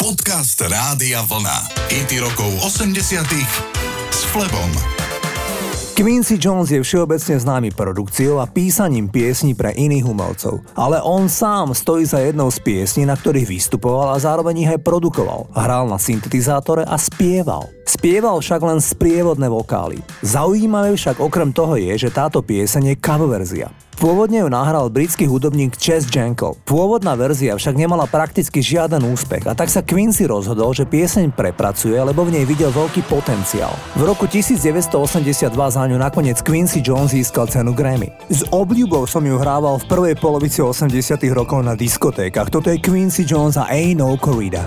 Podcast Rádia Vlna. IT rokov 80 s Flebom. Quincy Jones je všeobecne známy produkciou a písaním piesní pre iných umelcov. Ale on sám stojí za jednou z piesní, na ktorých vystupoval a zároveň ich aj produkoval. Hral na syntetizátore a spieval. Spieval však len sprievodné vokály. Zaujímavé však okrem toho je, že táto pieseň je cover verzia. Pôvodne ju nahral britský hudobník Chess Jankel. Pôvodná verzia však nemala prakticky žiaden úspech a tak sa Quincy rozhodol, že pieseň prepracuje, lebo v nej videl veľký potenciál. V roku 1982 za ňu nakoniec Quincy Jones získal cenu Grammy. S obľubou som ju hrával v prvej polovici 80 rokov na diskotékach. Toto je Quincy Jones a Ain't No Corrida.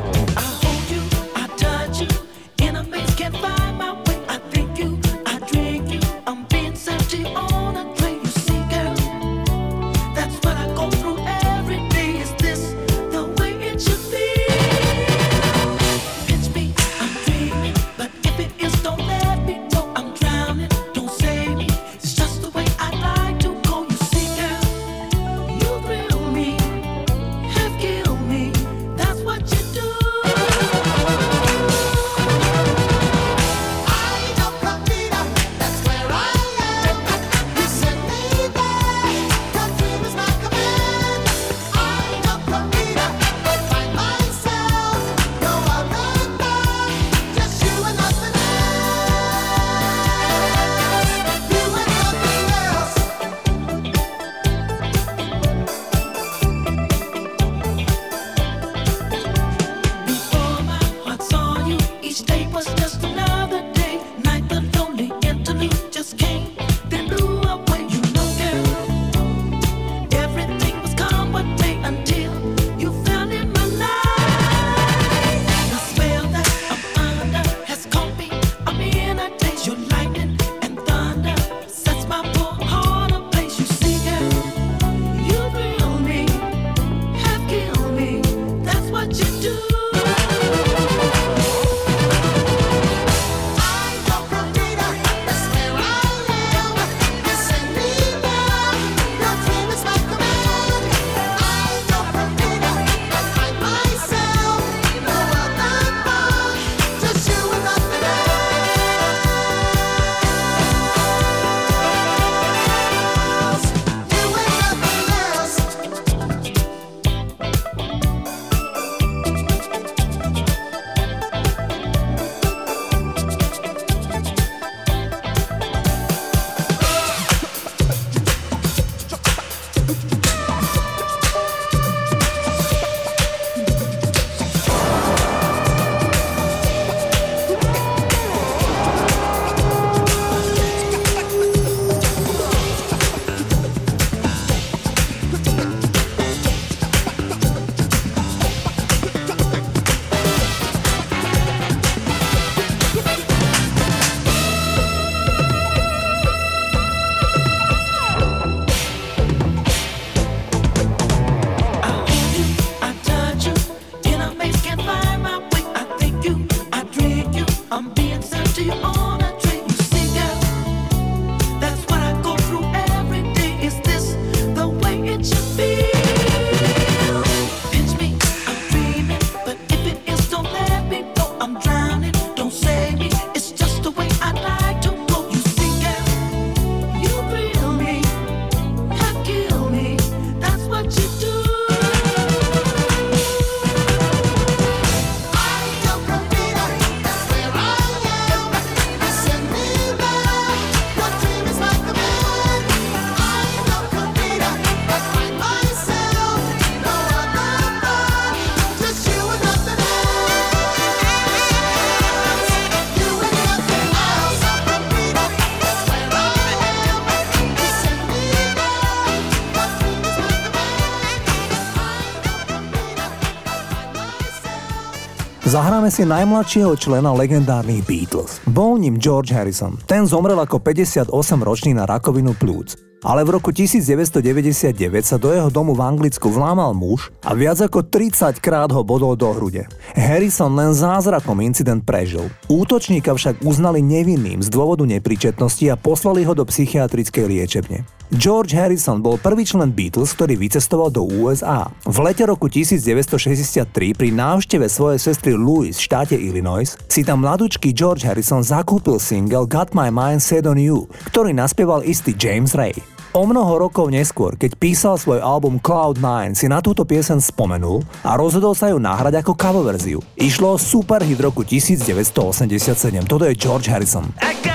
Zahráme si najmladšieho člena legendárnych Beatles. Bol ním George Harrison. Ten zomrel ako 58-ročný na rakovinu plúc. Ale v roku 1999 sa do jeho domu v Anglicku vlámal muž a viac ako 30 krát ho bodol do hrude. Harrison len zázrakom incident prežil. Útočníka však uznali nevinným z dôvodu nepríčetnosti a poslali ho do psychiatrickej liečebne. George Harrison bol prvý člen Beatles, ktorý vycestoval do USA. V lete roku 1963 pri návšteve svojej sestry Louis v štáte Illinois si tam mladúčky George Harrison zakúpil single Got My Mind Set On You, ktorý naspieval istý James Ray. O mnoho rokov neskôr, keď písal svoj album Cloud9, si na túto piesen spomenul a rozhodol sa ju nahrať ako cover verziu. Išlo o super hit roku 1987. Toto je George Harrison. I got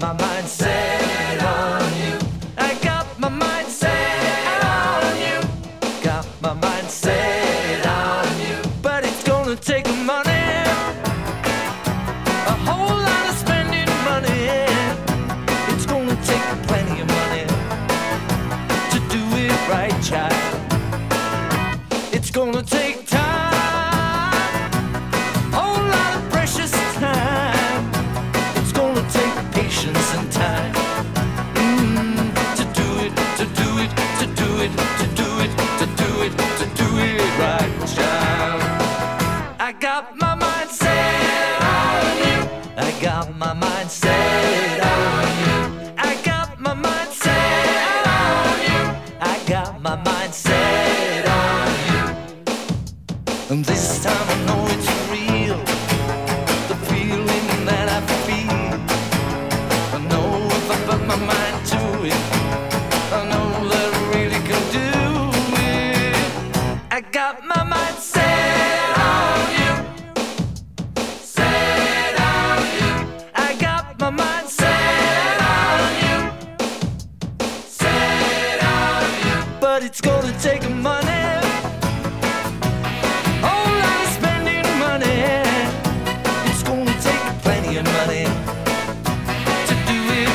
My mind says.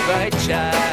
right child.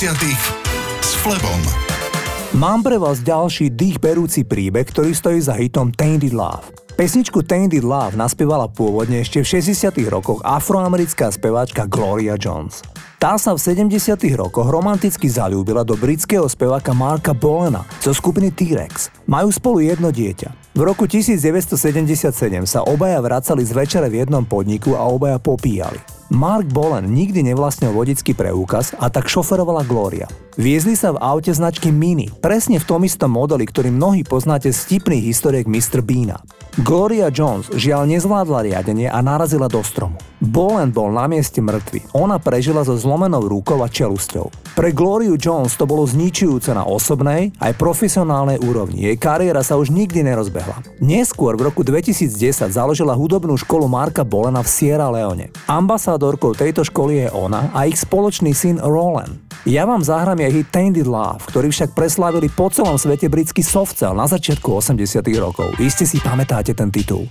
S Flebom. Mám pre vás ďalší dýchberúci príbeh, ktorý stojí za hitom Tainted Love. Pesničku Tainted Love naspievala pôvodne ešte v 60 rokoch afroamerická speváčka Gloria Jones. Tá sa v 70 rokoch romanticky zalúbila do britského speváka Marka Bolena zo skupiny T-Rex. Majú spolu jedno dieťa. V roku 1977 sa obaja vracali z večere v jednom podniku a obaja popíjali. Mark Bolen nikdy nevlastnil vodický preukaz a tak šoferovala Gloria. Viezli sa v aute značky Mini, presne v tom istom modeli, ktorý mnohí poznáte z tipných historiek Mr. Beana. Gloria Jones žiaľ nezvládla riadenie a narazila do stromu. Bolen bol na mieste mŕtvy. Ona prežila so zlomenou rukou a čelusťou. Pre Gloriu Jones to bolo zničujúce na osobnej aj profesionálnej úrovni. Jej kariéra sa už nikdy nerozbehla. Neskôr v roku 2010 založila hudobnú školu Marka Bolena v Sierra Leone. Ambasádorkou tejto školy je ona a ich spoločný syn Roland. Ja vám zahrám jej hit Tainted Love, ktorý však preslávili po celom svete britský softcell na začiatku 80 rokov. Iste si pamätáte ten titul.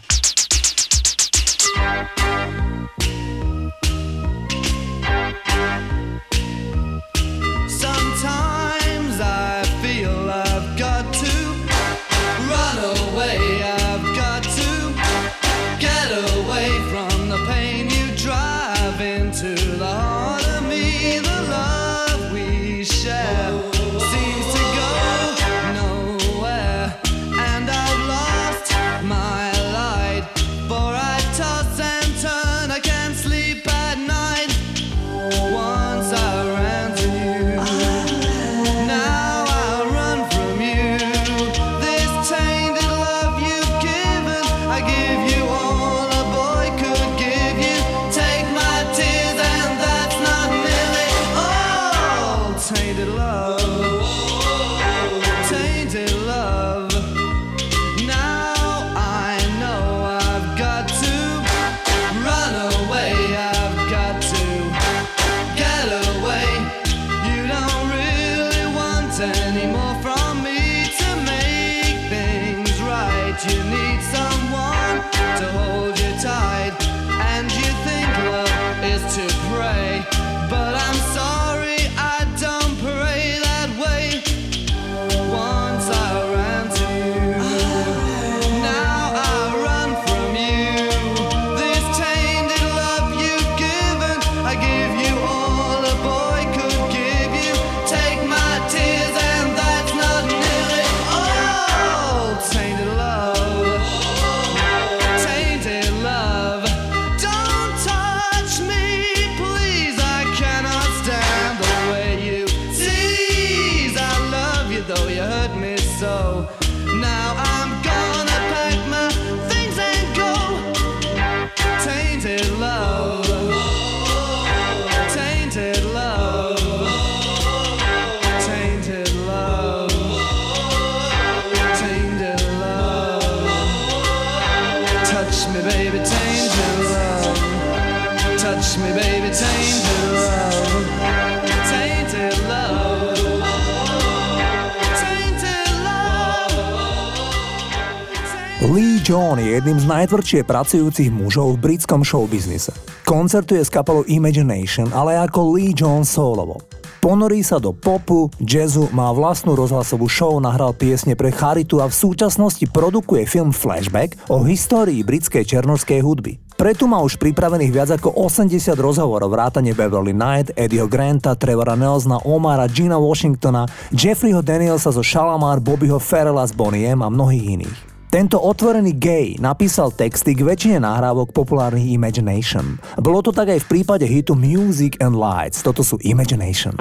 John je jedným z najtvrdšie pracujúcich mužov v britskom showbiznise. Koncertuje s kapelou Imagination, ale ako Lee John solovo. Ponorí sa do popu, jazzu, má vlastnú rozhlasovú show, nahral piesne pre Charitu a v súčasnosti produkuje film Flashback o histórii britskej černorskej hudby. Preto má už pripravených viac ako 80 rozhovorov vrátane Beverly Knight, Eddieho Granta, Trevora Nelsona, Omara, Gina Washingtona, Jeffreyho Danielsa zo Shalamar, Bobbyho Ferrella z Boniem a mnohých iných. Tento otvorený gay napísal texty k väčšine nahrávok populárnych Imagination. Bolo to tak aj v prípade hitu Music and Lights, toto sú Imagination.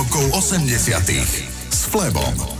Rokov 80 s Flebom.